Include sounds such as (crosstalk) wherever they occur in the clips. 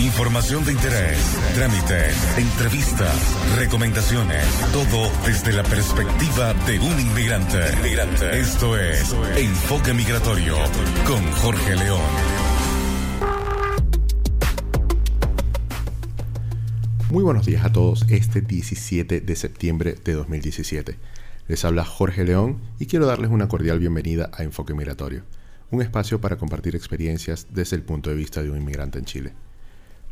Información de interés, trámites, entrevistas, recomendaciones, todo desde la perspectiva de un inmigrante. Esto es Enfoque Migratorio con Jorge León. Muy buenos días a todos este 17 de septiembre de 2017. Les habla Jorge León y quiero darles una cordial bienvenida a Enfoque Migratorio, un espacio para compartir experiencias desde el punto de vista de un inmigrante en Chile.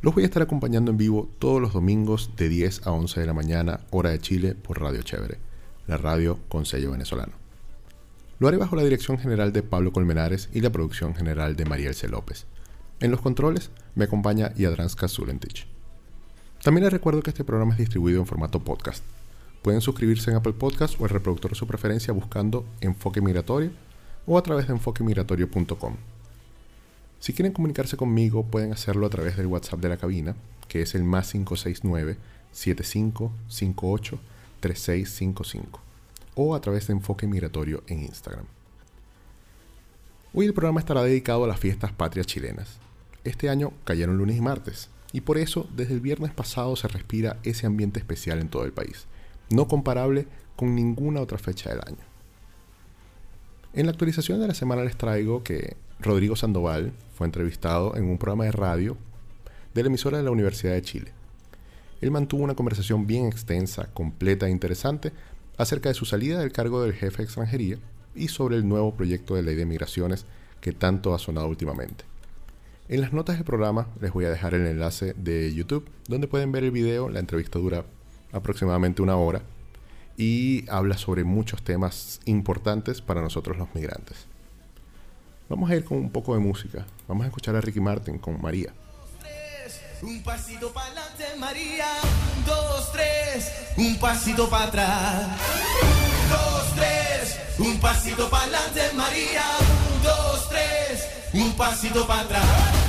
Los voy a estar acompañando en vivo todos los domingos de 10 a 11 de la mañana, hora de Chile, por Radio Chévere, la radio con sello venezolano. Lo haré bajo la dirección general de Pablo Colmenares y la producción general de Mariel C. López. En los controles me acompaña Yadranska Zulentich. También les recuerdo que este programa es distribuido en formato podcast. Pueden suscribirse en Apple Podcast o el reproductor de su preferencia buscando Enfoque Migratorio o a través de enfoquemigratorio.com. Si quieren comunicarse conmigo, pueden hacerlo a través del WhatsApp de la cabina, que es el más 569 7558 3655, o a través de Enfoque Migratorio en Instagram. Hoy el programa estará dedicado a las fiestas patrias chilenas. Este año cayeron lunes y martes, y por eso desde el viernes pasado se respira ese ambiente especial en todo el país, no comparable con ninguna otra fecha del año. En la actualización de la semana les traigo que Rodrigo Sandoval fue entrevistado en un programa de radio de la emisora de la Universidad de Chile. Él mantuvo una conversación bien extensa, completa e interesante acerca de su salida del cargo del jefe de extranjería y sobre el nuevo proyecto de ley de migraciones que tanto ha sonado últimamente. En las notas del programa les voy a dejar el enlace de YouTube donde pueden ver el video, la entrevista dura aproximadamente una hora y habla sobre muchos temas importantes para nosotros los migrantes. Vamos a ir con un poco de música. Vamos a escuchar a Ricky Martin con María. Un pasito para adelante, María. Dos, tres, un pasito para atrás. Dos, tres, un pasito para adelante, María. Dos, tres, un pasito para atrás.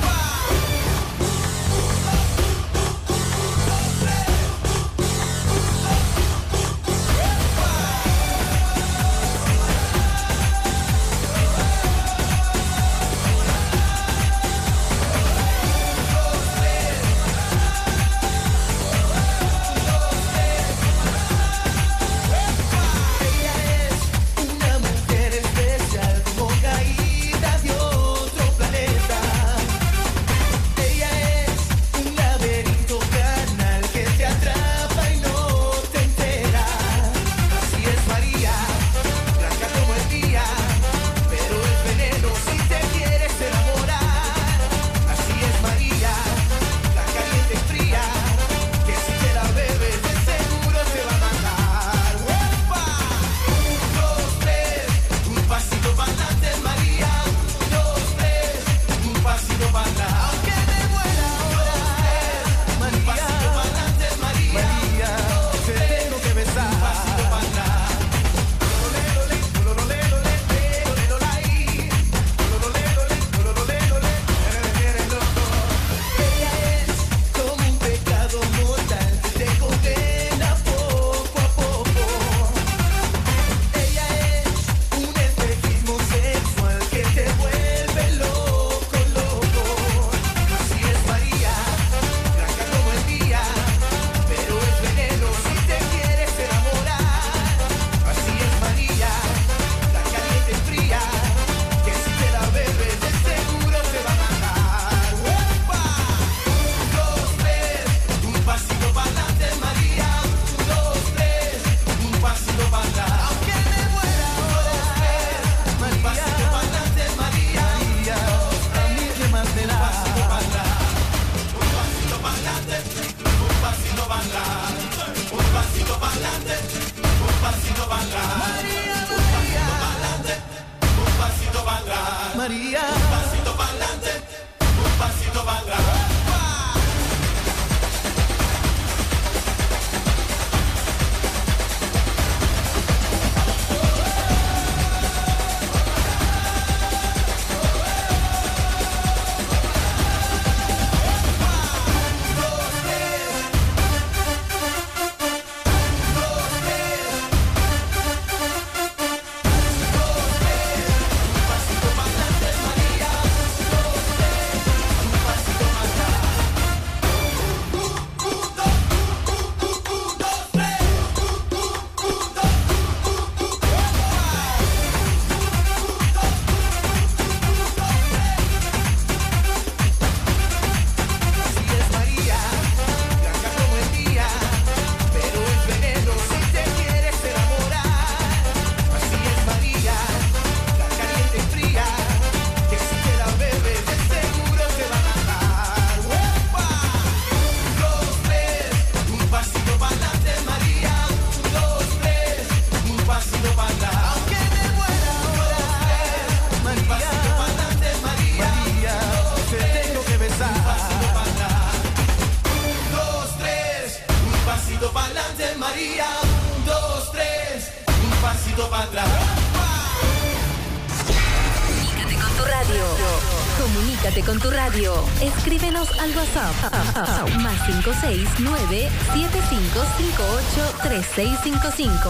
7558 3655.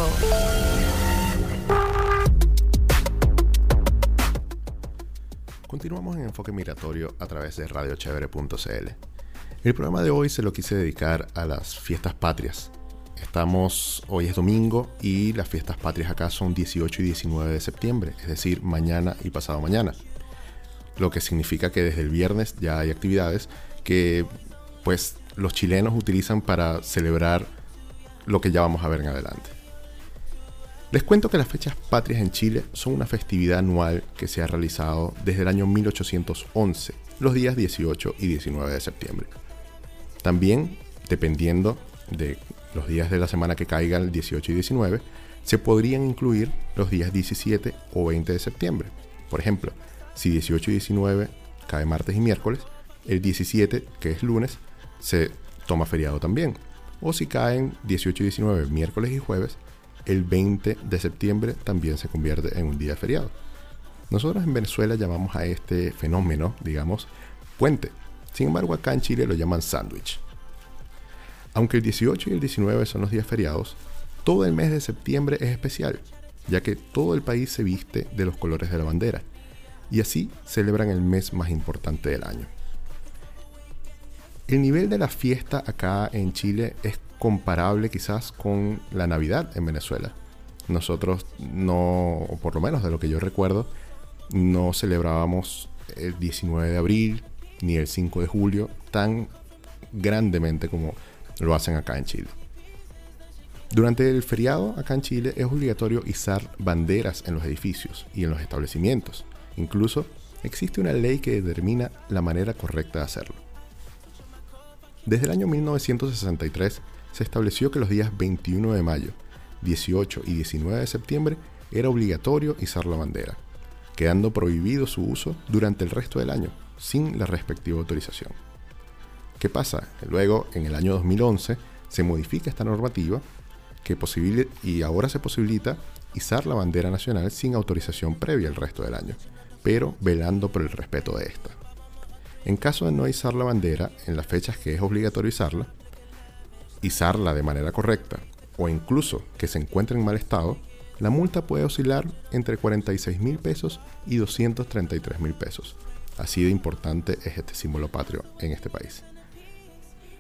Continuamos en Enfoque Migratorio a través de radiochevere.cl. El programa de hoy se lo quise dedicar a las fiestas patrias. Estamos, hoy es domingo y las fiestas patrias acá son 18 y 19 de septiembre, es decir, mañana y pasado mañana. Lo que significa que desde el viernes ya hay actividades que pues los chilenos utilizan para celebrar lo que ya vamos a ver en adelante. Les cuento que las fechas patrias en Chile son una festividad anual que se ha realizado desde el año 1811, los días 18 y 19 de septiembre. También, dependiendo de los días de la semana que caigan el 18 y 19, se podrían incluir los días 17 o 20 de septiembre. Por ejemplo, si 18 y 19 cae martes y miércoles, el 17, que es lunes, se toma feriado también. O si caen 18 y 19 miércoles y jueves, el 20 de septiembre también se convierte en un día feriado. Nosotros en Venezuela llamamos a este fenómeno, digamos, puente, sin embargo, acá en Chile lo llaman sándwich. Aunque el 18 y el 19 son los días feriados, todo el mes de septiembre es especial, ya que todo el país se viste de los colores de la bandera, y así celebran el mes más importante del año. El nivel de la fiesta acá en Chile es comparable quizás con la Navidad en Venezuela. Nosotros no, por lo menos de lo que yo recuerdo, no celebrábamos el 19 de abril, ni el 5 de julio tan grandemente como lo hacen acá en Chile. Durante el feriado acá en Chile es obligatorio izar banderas en los edificios y en los establecimientos. Incluso existe una ley que determina la manera correcta de hacerlo. Desde el año 1963 se estableció que los días 21 de mayo, 18 y 19 de septiembre era obligatorio izar la bandera, quedando prohibido su uso durante el resto del año, sin la respectiva autorización. ¿Qué pasa? Luego, en el año 2011, se modifica esta normativa que y ahora se posibilita izar la bandera nacional sin autorización previa el resto del año, pero velando por el respeto de esta. En caso de no izar la bandera en las fechas que es obligatorio izarla, izarla de manera correcta o incluso que se encuentre en mal estado, la multa puede oscilar entre 46 mil pesos y 233 mil pesos, Así de importante es este símbolo patrio en este país.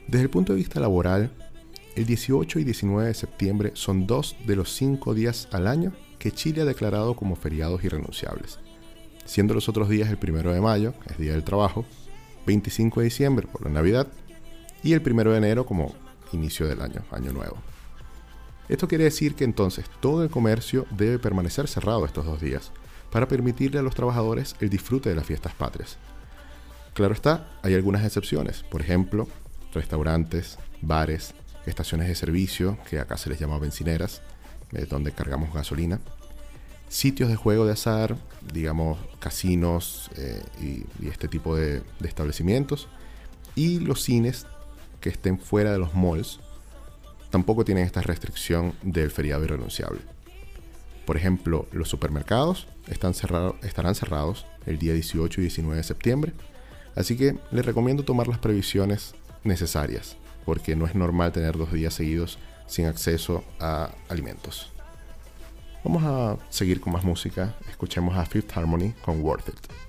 Desde el punto de vista laboral, el 18 y 19 de septiembre son dos de los cinco días al año que Chile ha declarado como feriados irrenunciables, siendo los otros días el 1 de mayo, es Día del Trabajo, 25 de diciembre por la Navidad y el 1 de enero como inicio del año, año nuevo. Esto quiere decir que entonces todo el comercio debe permanecer cerrado estos dos días, para permitirle a los trabajadores el disfrute de las fiestas patrias. Claro está, hay algunas excepciones, por ejemplo, restaurantes, bares, estaciones de servicio, que acá se les llama bencineras, eh, donde cargamos gasolina, sitios de juego de azar, digamos casinos eh, y, este tipo de, establecimientos, y los cines que estén fuera de los malls tampoco tienen esta restricción del feriado irrenunciable. Por ejemplo, los supermercados están estarán cerrados el día 18 y 19 de septiembre, así que les recomiendo tomar las previsiones necesarias, porque no es normal tener dos días seguidos sin acceso a alimentos. Vamos a seguir con más música, escuchemos a Fifth Harmony con Worth It.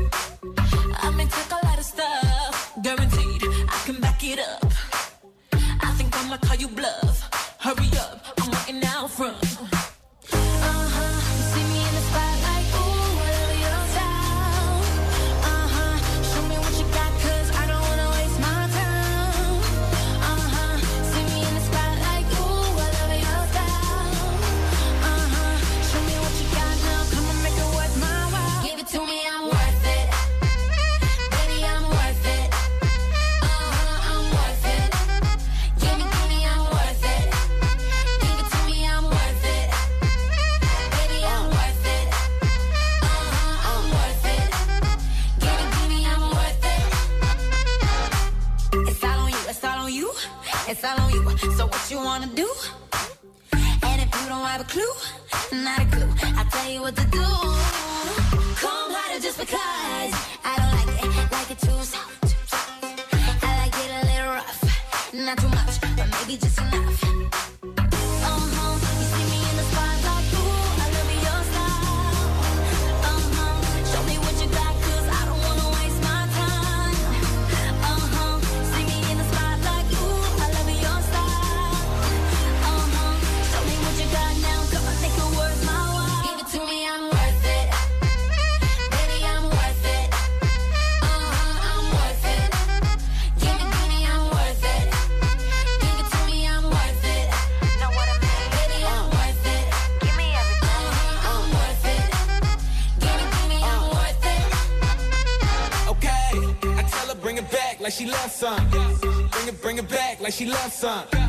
You bluff. She loves some.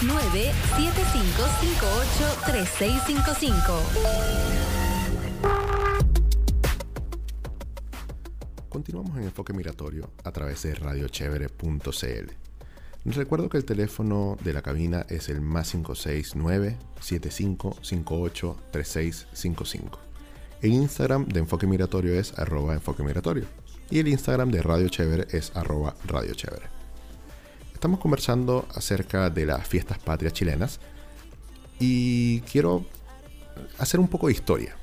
569 7558 3655. Continuamos en Enfoque Migratorio a través de radiochevere.cl. Les recuerdo que el teléfono de la cabina es el más 569-7558-3655. El Instagram de Enfoque Migratorio es arroba Enfoque Migratorio. Y el Instagram de Radio Chévere es arroba Radio Chévere. Estamos conversando acerca de las fiestas patrias chilenas y quiero hacer un poco de historia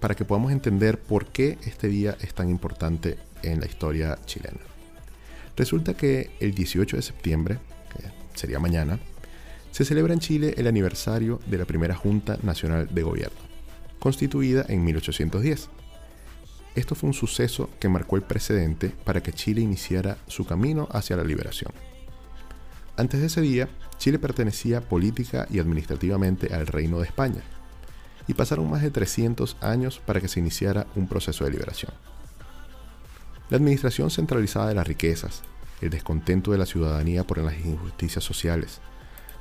para que podamos entender por qué este día es tan importante en la historia chilena. Resulta que el 18 de septiembre, que sería mañana, se celebra en Chile el aniversario de la primera Junta Nacional de Gobierno, constituida en 1810. Esto fue un suceso que marcó el precedente para que Chile iniciara su camino hacia la liberación. Antes de ese día, Chile pertenecía política y administrativamente al Reino de España, y pasaron más de 300 años para que se iniciara un proceso de liberación. La administración centralizada de las riquezas, el descontento de la ciudadanía por las injusticias sociales,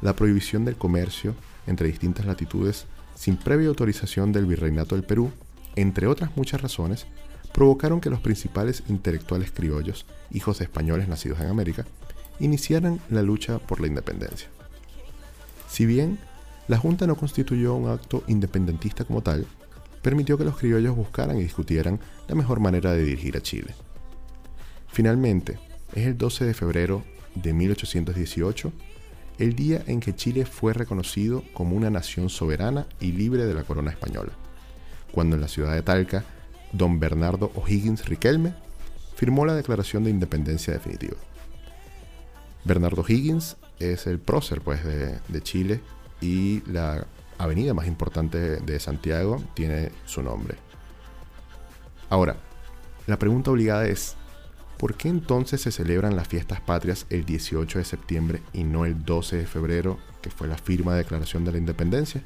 la prohibición del comercio entre distintas latitudes sin previa autorización del Virreinato del Perú, entre otras muchas razones, provocaron que los principales intelectuales criollos, hijos de españoles nacidos en América, iniciaran la lucha por la independencia. Si bien la Junta no constituyó un acto independentista como tal, permitió que los criollos buscaran y discutieran la mejor manera de dirigir a Chile. Finalmente, es el 12 de febrero de 1818 el día en que Chile fue reconocido como una nación soberana y libre de la corona española, cuando en la ciudad de Talca, don Bernardo O'Higgins Riquelme firmó la declaración de independencia definitiva. Bernardo O'Higgins es el prócer pues, de, de Chile y la avenida más importante de Santiago tiene su nombre. Ahora, la pregunta obligada es, ¿por qué entonces se celebran las fiestas patrias el 18 de septiembre y no el 12 de febrero, que fue la firma de declaración de la independencia?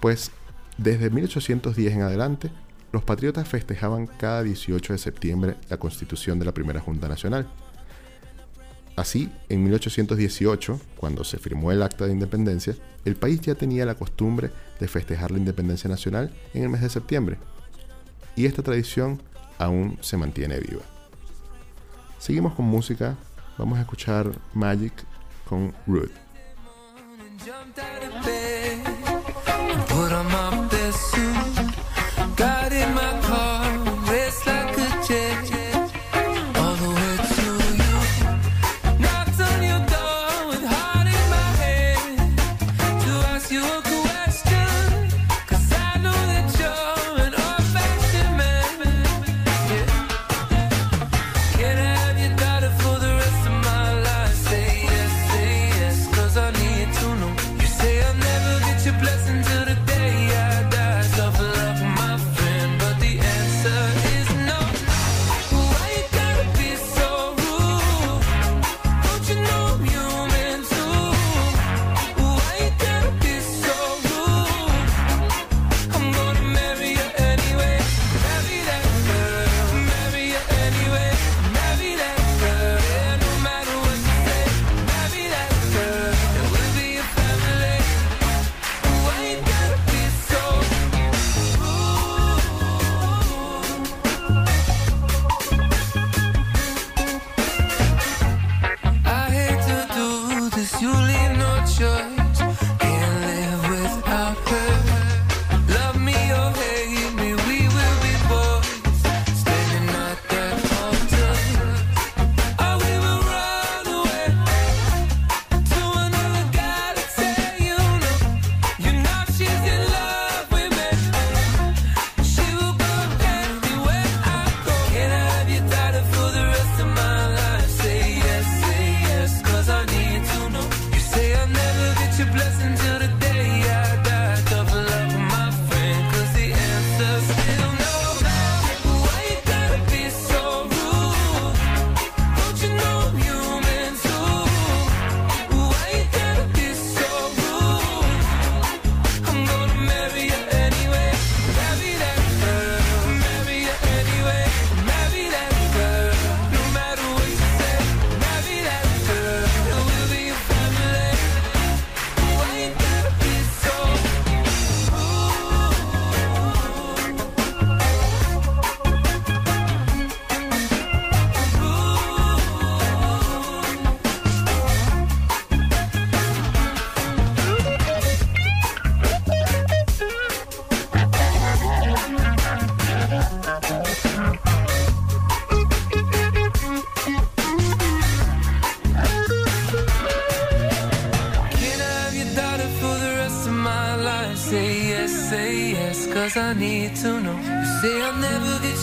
Pues desde 1810 en adelante, los patriotas festejaban cada 18 de septiembre la constitución de la primera Junta Nacional. Así, en 1818, cuando se firmó el Acta de Independencia, el país ya tenía la costumbre de festejar la independencia nacional en el mes de septiembre. Y esta tradición aún se mantiene viva. Seguimos con música. Vamos a escuchar Magic con Ruth.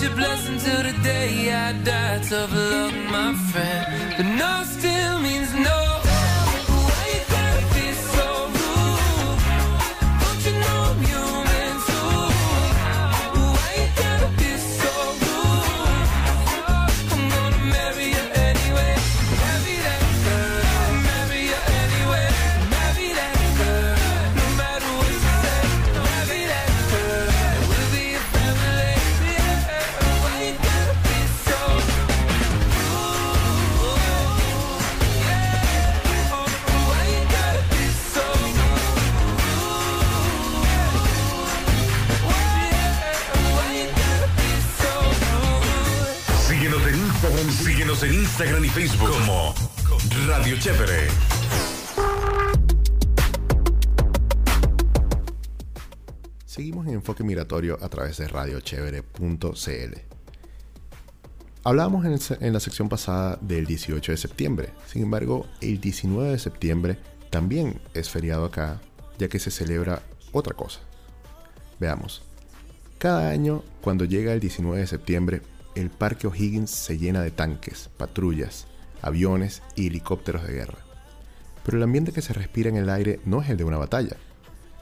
Instagram y Migratorio a través de radiochevere.cl. Hablábamos en, en, la sección pasada del 18 de septiembre. Sin embargo, el 19 de septiembre también es feriado acá, ya que se celebra otra cosa. Veamos. Cada año, cuando llega el 19 de septiembre, el Parque O'Higgins se llena de tanques, patrullas, aviones y helicópteros de guerra. Pero el ambiente que se respira en el aire no es el de una batalla,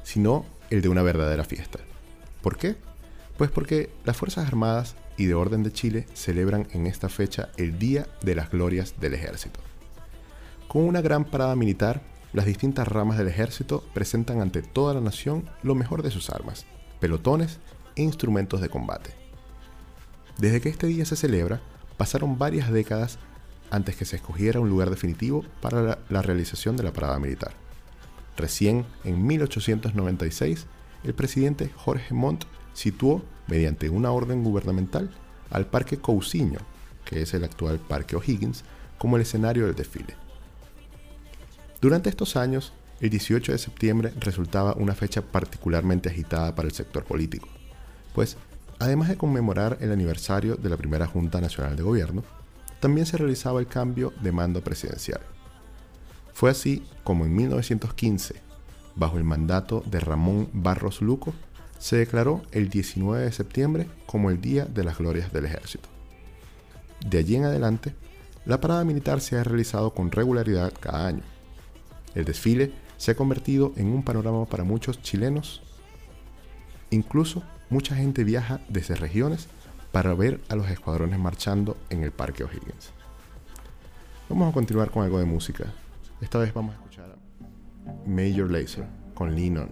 sino el de una verdadera fiesta. ¿Por qué? Pues porque las Fuerzas Armadas y de Orden de Chile celebran en esta fecha el Día de las Glorias del Ejército. Con una gran parada militar, las distintas ramas del ejército presentan ante toda la nación lo mejor de sus armas, pelotones e instrumentos de combate. Desde que este día se celebra, pasaron varias décadas antes que se escogiera un lugar definitivo para la, realización de la parada militar. Recién en 1896, el presidente Jorge Montt situó, mediante una orden gubernamental, al Parque Cousiño, que es el actual Parque O'Higgins, como el escenario del desfile. Durante estos años, el 18 de septiembre resultaba una fecha particularmente agitada para el sector político, pues, además de conmemorar el aniversario de la primera Junta Nacional de Gobierno, también se realizaba el cambio de mando presidencial. Fue así como en 1915, bajo el mandato de Ramón Barros Luco, se declaró el 19 de septiembre como el Día de las Glorias del Ejército. De allí en adelante, la parada militar se ha realizado con regularidad cada año. El desfile se ha convertido en un panorama para muchos chilenos. Incluso mucha gente viaja desde regiones para ver a los escuadrones marchando en el Parque O'Higgins. Vamos a continuar con algo de música. Esta vez vamos a Major Lazer con Lean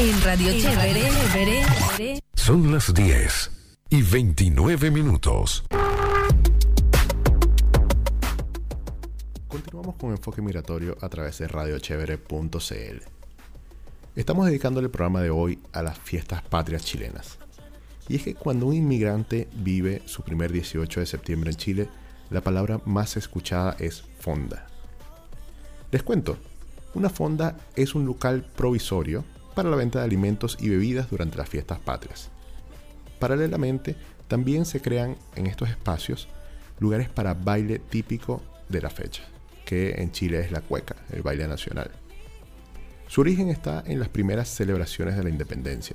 En Radio Chévere. Son las 10 y 29 minutos. Continuamos con Enfoque Migratorio a través de radiochevere.cl. Estamos dedicándole el programa de hoy a las fiestas patrias chilenas. Y es que cuando un inmigrante vive su primer 18 de septiembre en Chile, la palabra más escuchada es fonda. Les cuento, una fonda es un local provisorio para la venta de alimentos y bebidas durante las fiestas patrias. Paralelamente, también se crean en estos espacios lugares para baile típico de la fecha, que en Chile es la cueca, el baile nacional. Su origen está en las primeras celebraciones de la independencia.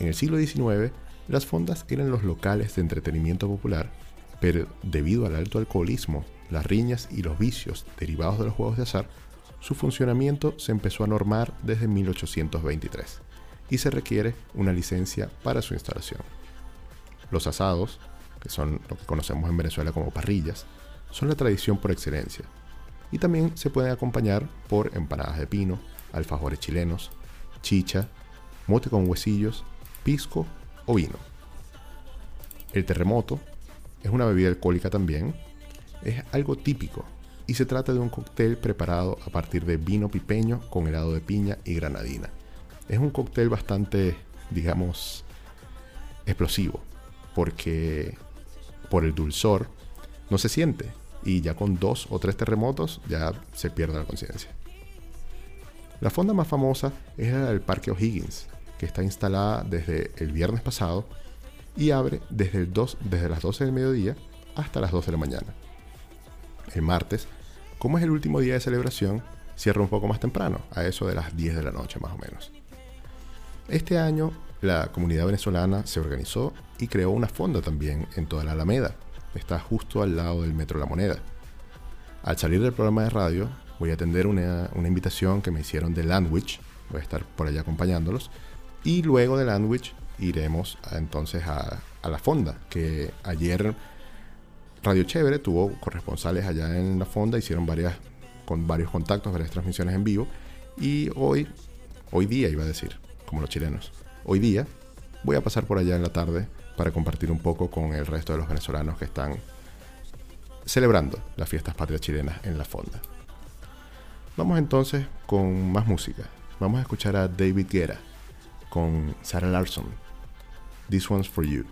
En el siglo XIX, las fondas eran los locales de entretenimiento popular, pero debido al alto alcoholismo, las riñas y los vicios derivados de los juegos de azar, su funcionamiento se empezó a normar desde 1823 y se requiere una licencia para su instalación. Los asados, que son lo que conocemos en Venezuela como parrillas, son la tradición por excelencia y también se pueden acompañar por empanadas de pino, alfajores chilenos, chicha, mote con huesillos, pisco o vino. El terremoto es una bebida alcohólica también, es algo típico y se trata de un cóctel preparado a partir de vino pipeño con helado de piña y granadina. Es un cóctel bastante, digamos, explosivo, porque por el dulzor no se siente y ya con dos o tres terremotos ya se pierde la conciencia. La fonda más famosa es la del Parque O'Higgins, que está instalada desde el viernes pasado y abre desde, el 2, desde las 12 del mediodía hasta las 12 de la mañana. El martes, como es el último día de celebración, cierra un poco más temprano, a eso de las 10 de la noche más o menos. Este año la comunidad venezolana se organizó y creó una fonda también en toda la Alameda. Está justo al lado del Metro La Moneda. Al salir del programa de radio, voy a atender una, una invitación que me hicieron de Landwich. Voy a estar por allá acompañándolos. Y luego de Landwich iremos entonces a, a la fonda, que ayer Radio Chévere tuvo corresponsales allá en la fonda, hicieron varias, con varios contactos, varias transmisiones en vivo. Y hoy, hoy día iba a decir, como los chilenos, hoy día voy a pasar por allá en la tarde para compartir un poco con el resto de los venezolanos que están celebrando las fiestas patrias chilenas en la fonda. Vamos entonces con más música. Vamos a escuchar a David Guerra con Sarah Larson. This one's for you.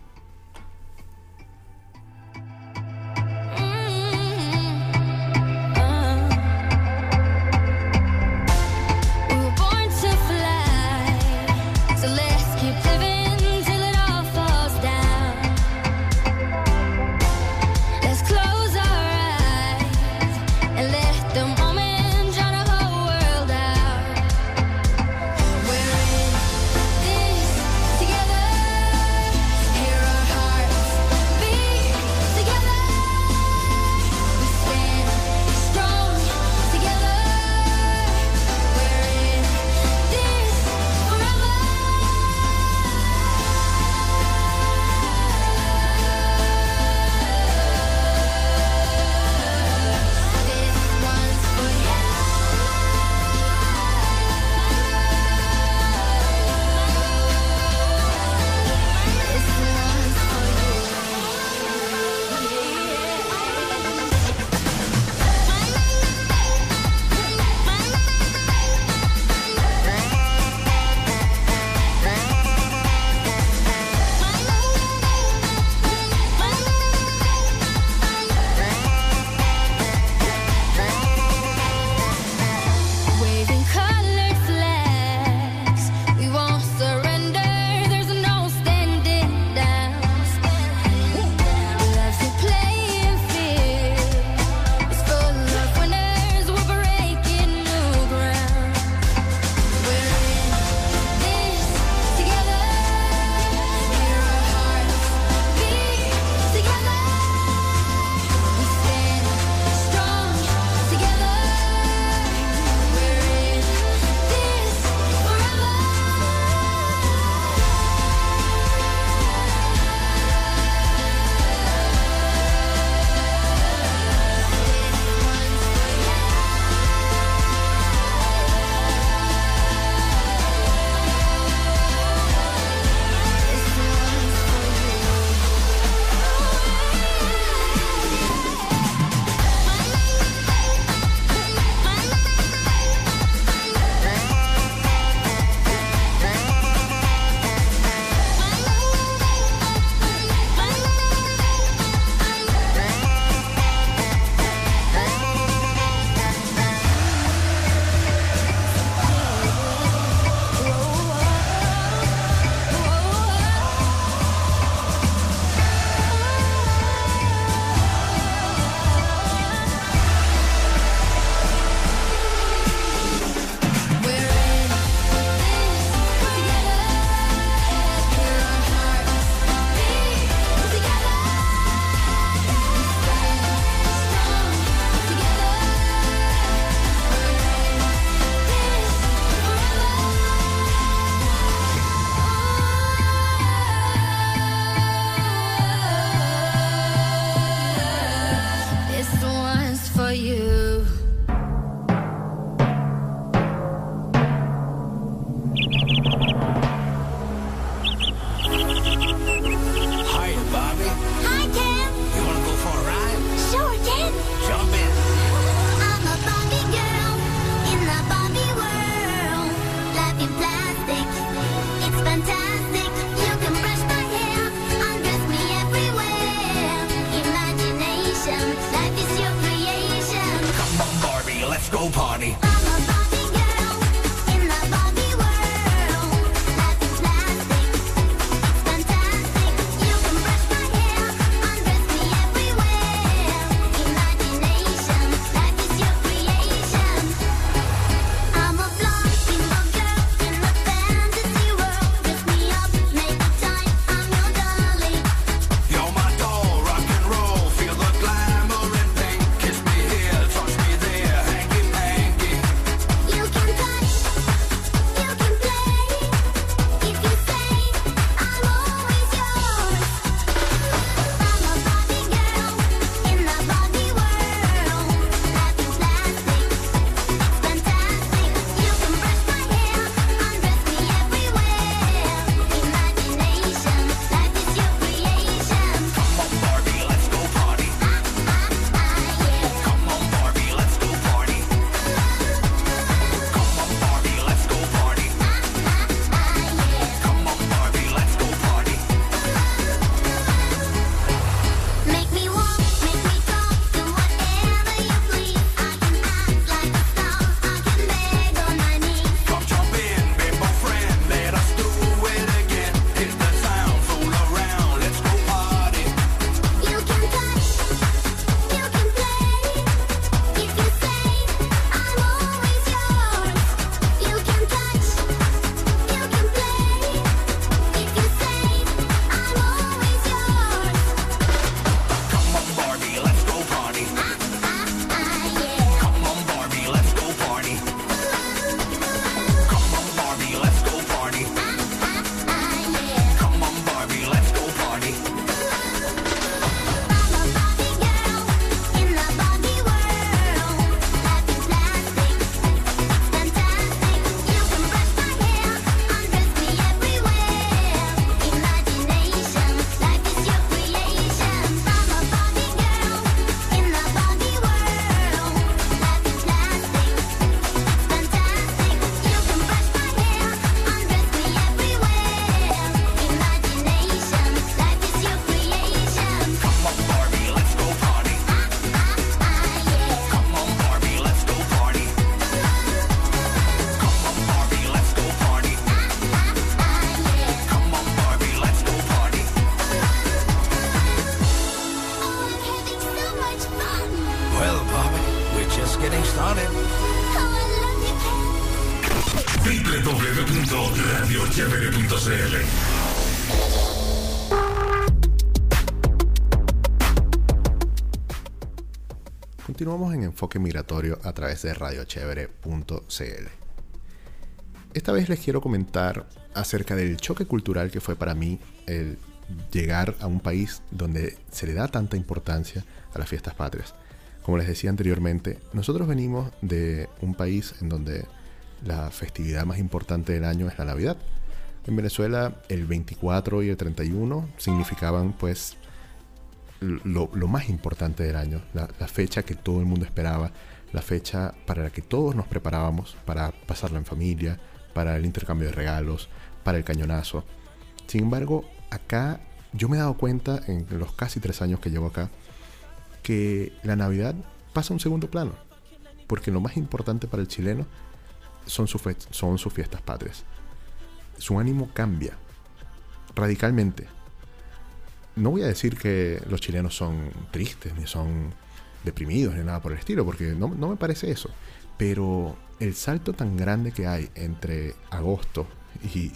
Enfoque Migratorio a través de radiochevere.cl. Esta vez les quiero comentar acerca del choque cultural que fue para mí el llegar a un país donde se le da tanta importancia a las fiestas patrias. Como les decía anteriormente, nosotros venimos de un país en donde la festividad más importante del año es la Navidad. En Venezuela el 24 y el 31 significaban pues lo, más importante del año, la, fecha que todo el mundo esperaba, la fecha para la que todos nos preparábamos para pasarla en familia, para el intercambio de regalos, para el cañonazo. Sin embargo, acá yo me he dado cuenta en los casi tres años que llevo acá que la Navidad pasa a un segundo plano, porque lo más importante para el chileno son, su son sus fiestas patrias. Su ánimo cambia radicalmente. No voy a decir que los chilenos son tristes, ni son deprimidos, ni nada por el estilo, porque no, no me parece eso. Pero el salto tan grande que hay entre agosto y,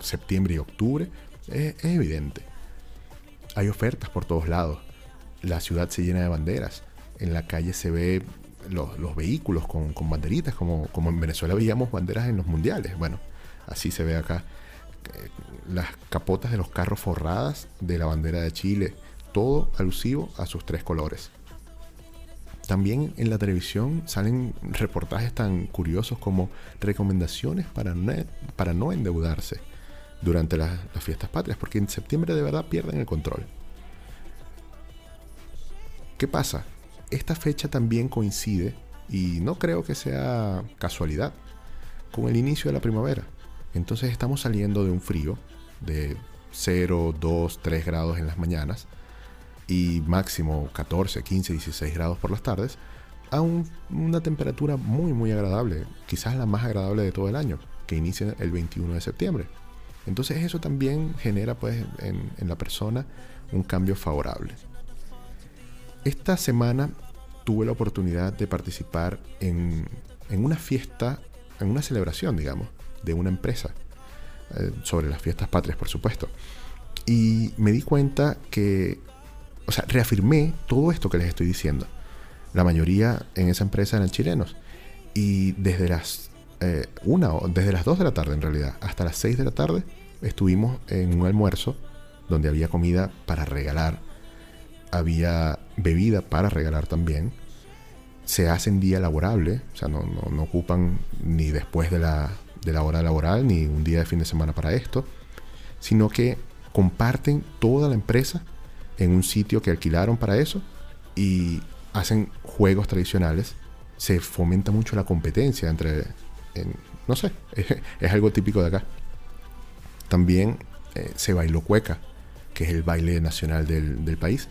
septiembre y octubre es, es evidente. Hay ofertas por todos lados. La ciudad se llena de banderas. En la calle se ve los, los vehículos con, con banderitas, como, como en Venezuela veíamos banderas en los mundiales. Bueno, así se ve acá. Las capotas de los carros forradas de la bandera de Chile. Todo alusivo a sus tres colores. También en la televisión salen reportajes tan curiosos como recomendaciones para no, endeudarse durante las fiestas patrias, porque en septiembre de verdad pierden el control. ¿Qué pasa? Esta fecha también coincide, y no creo que sea casualidad, con el inicio de la primavera. Entonces estamos saliendo de un frío de 0, 2, 3 grados en las mañanas y máximo 14, 15, 16 grados por las tardes a un- una temperatura muy muy agradable, quizás la más agradable de todo el año, que inicia el 21 de septiembre. Entonces eso también genera pues en, la persona un cambio favorable. Esta semana tuve la oportunidad de participar en una fiesta, en una celebración, digamos, de una empresa, eh, sobre las fiestas patrias, por supuesto. Y me di cuenta que, o sea, reafirmé todo esto que les estoy diciendo. La mayoría en esa empresa eran chilenos. Y desde las eh, una o desde las 2 de la tarde en realidad hasta las 6 de la tarde estuvimos en un almuerzo donde había comida para regalar, había bebida para regalar también. Se hace en día laborable, o sea, no, no- no ocupan ni después de la, de la hora laboral ni un día de fin de semana para esto, sino que comparten toda la empresa en un sitio que alquilaron para eso y hacen juegos tradicionales. Se fomenta mucho la competencia entre, en- no sé, (laughs) es, algo típico de acá. También eh, se bailó cueca, que es el baile nacional del, del país.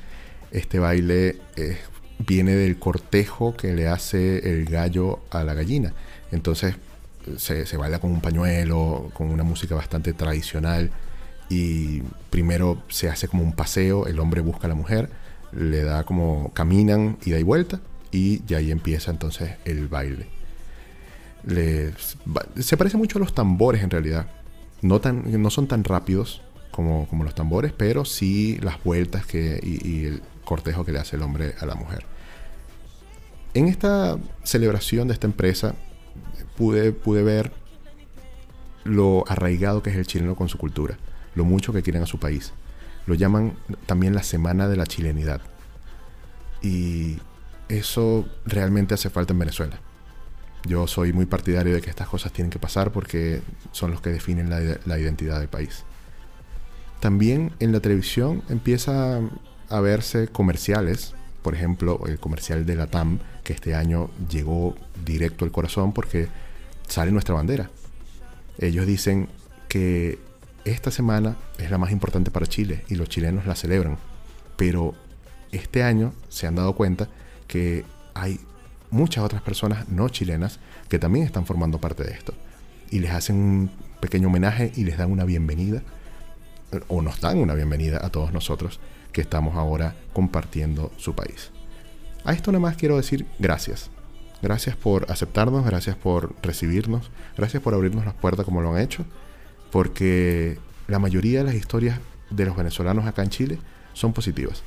Este baile eh, viene del cortejo que le hace el gallo a la gallina. Entonces se, baila con un pañuelo, con una música bastante tradicional. Y primero se hace como un paseo, el hombre busca a la mujer, le da como caminan ida y vuelta, y ya ahí empieza entonces el baile. Se parece mucho a los tambores en realidad. No, tan, no son tan rápidos como, como los tambores, pero sí las vueltas que, y el cortejo que le hace el hombre a la mujer. En esta celebración de esta empresa pude, pude ver lo arraigado que es el chileno con su cultura, lo mucho que quieren a su país. Lo llaman también la Semana de la Chilenidad. Y eso realmente hace falta en Venezuela. Yo soy muy partidario de que estas cosas tienen que pasar porque son los que definen la, la identidad del país. También en la televisión empieza a verse comerciales, por ejemplo el comercial de la TAM, que este año llegó directo al corazón porque sale nuestra bandera. Ellos dicen que esta semana es la más importante para Chile y los chilenos la celebran, pero este año se han dado cuenta que hay muchas otras personas no chilenas que también están formando parte de esto. Y les hacen un pequeño homenaje y les dan una bienvenida, o nos dan una bienvenida a todos nosotros que estamos ahora compartiendo su país. A esto nada más quiero decir gracias. Gracias por aceptarnos, gracias por recibirnos, gracias por abrirnos las puertas como lo han hecho, porque la mayoría de las historias de los venezolanos acá en Chile son positivas.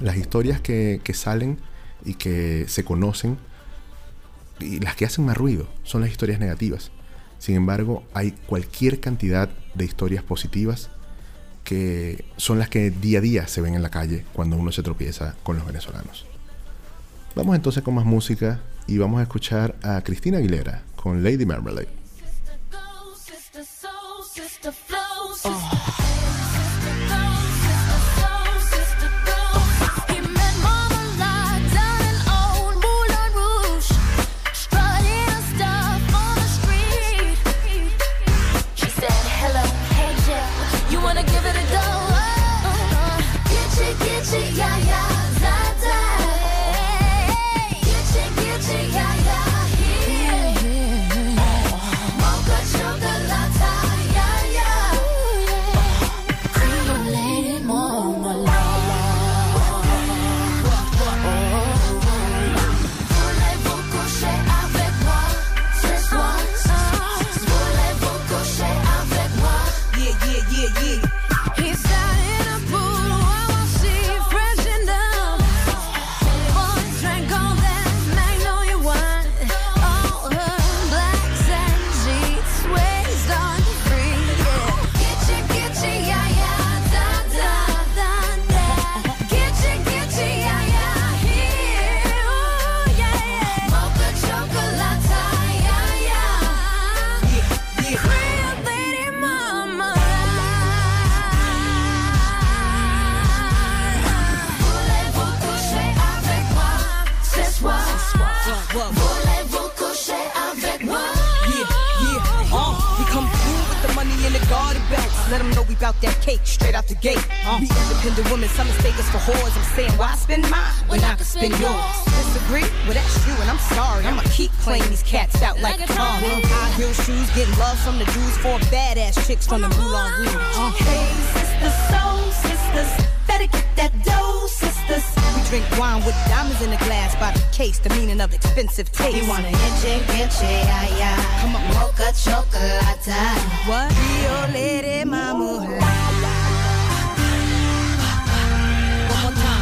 Las historias que, salen y que se conocen y las que hacen más ruido son las historias negativas. Sin embargo, hay cualquier cantidad de historias positivas que son las que día a día se ven en la calle cuando uno se tropieza con los venezolanos. Vamos entonces con más música y vamos a escuchar a Cristina Aguilera con Lady Marmalade. Sister out the gate. Uh, we independent women, some mistake us for whores. I'm saying, why spend mine when I can spend yours? Disagree? Well, that's you, and I'm sorry. I'ma keep playing these cats out like, Like a car. High heel shoes, getting love from the Jews, four badass chicks from the Moulin Rouge. Uh, Hey, sisters, soul sisters, better get that dough, sisters. we drink wine with diamonds in the glass by the case, the meaning of expensive taste. You wanna itchy, itchy, yeah, yeah. Come on. Mocha chocolate. What? Rio Lady Mama all time.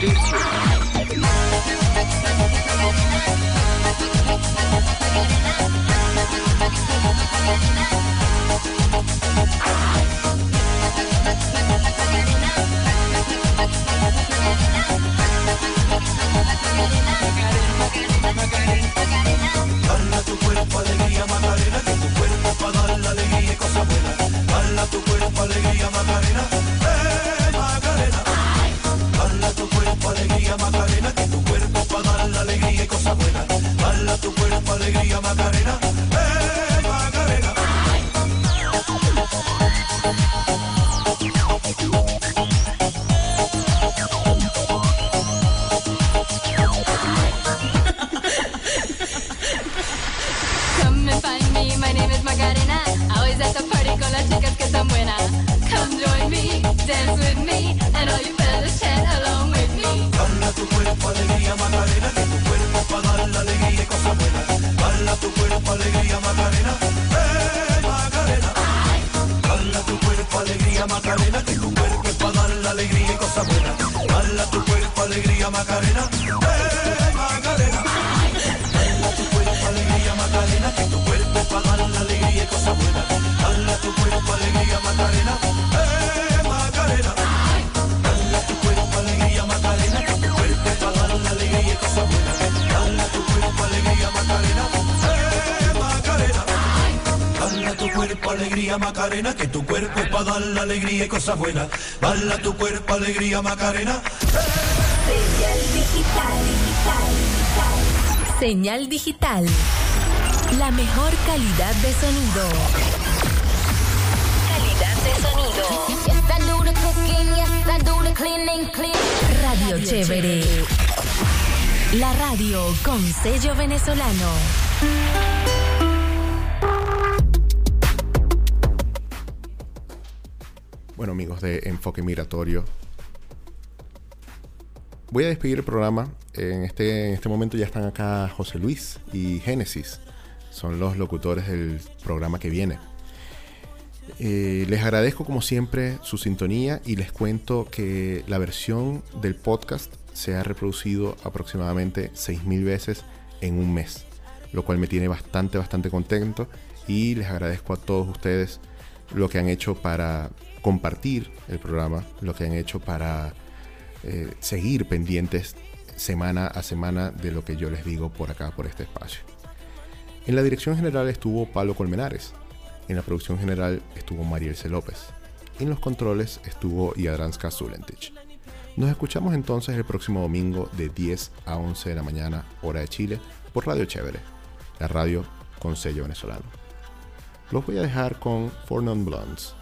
producer. Alegría Macarena, que tu cuerpo es para dar la alegría y cosas buenas. Dala tu cuerpo alegría Macarena. Señal digital. La mejor calidad de sonido. Calidad de sonido. Clean. Radio Chévere. La radio con sello venezolano. Bueno, amigos de Enfoque Migratorio, voy a despedir el programa. En este, este momento ya están acá José Luis y Génesis. Son los locutores del programa que viene. Eh, les agradezco como siempre su sintonía y les cuento que la versión del podcast se ha reproducido aproximadamente 6.000 veces en un mes, lo cual me tiene bastante, bastante contento y les agradezco a todos ustedes lo que han hecho para compartir el programa, lo que han hecho para eh, seguir pendientes semana a semana de lo que yo les digo por acá, por este espacio. En la dirección general estuvo Pablo Colmenares. En la producción general estuvo Mariel C. López. En los controles estuvo Yadranska Zulentich. Nos escuchamos entonces el próximo domingo de 10 a 11 de la mañana, hora de Chile, por Radio Chévere, la radio con sello venezolano. Los voy a dejar con Four Non Blondes,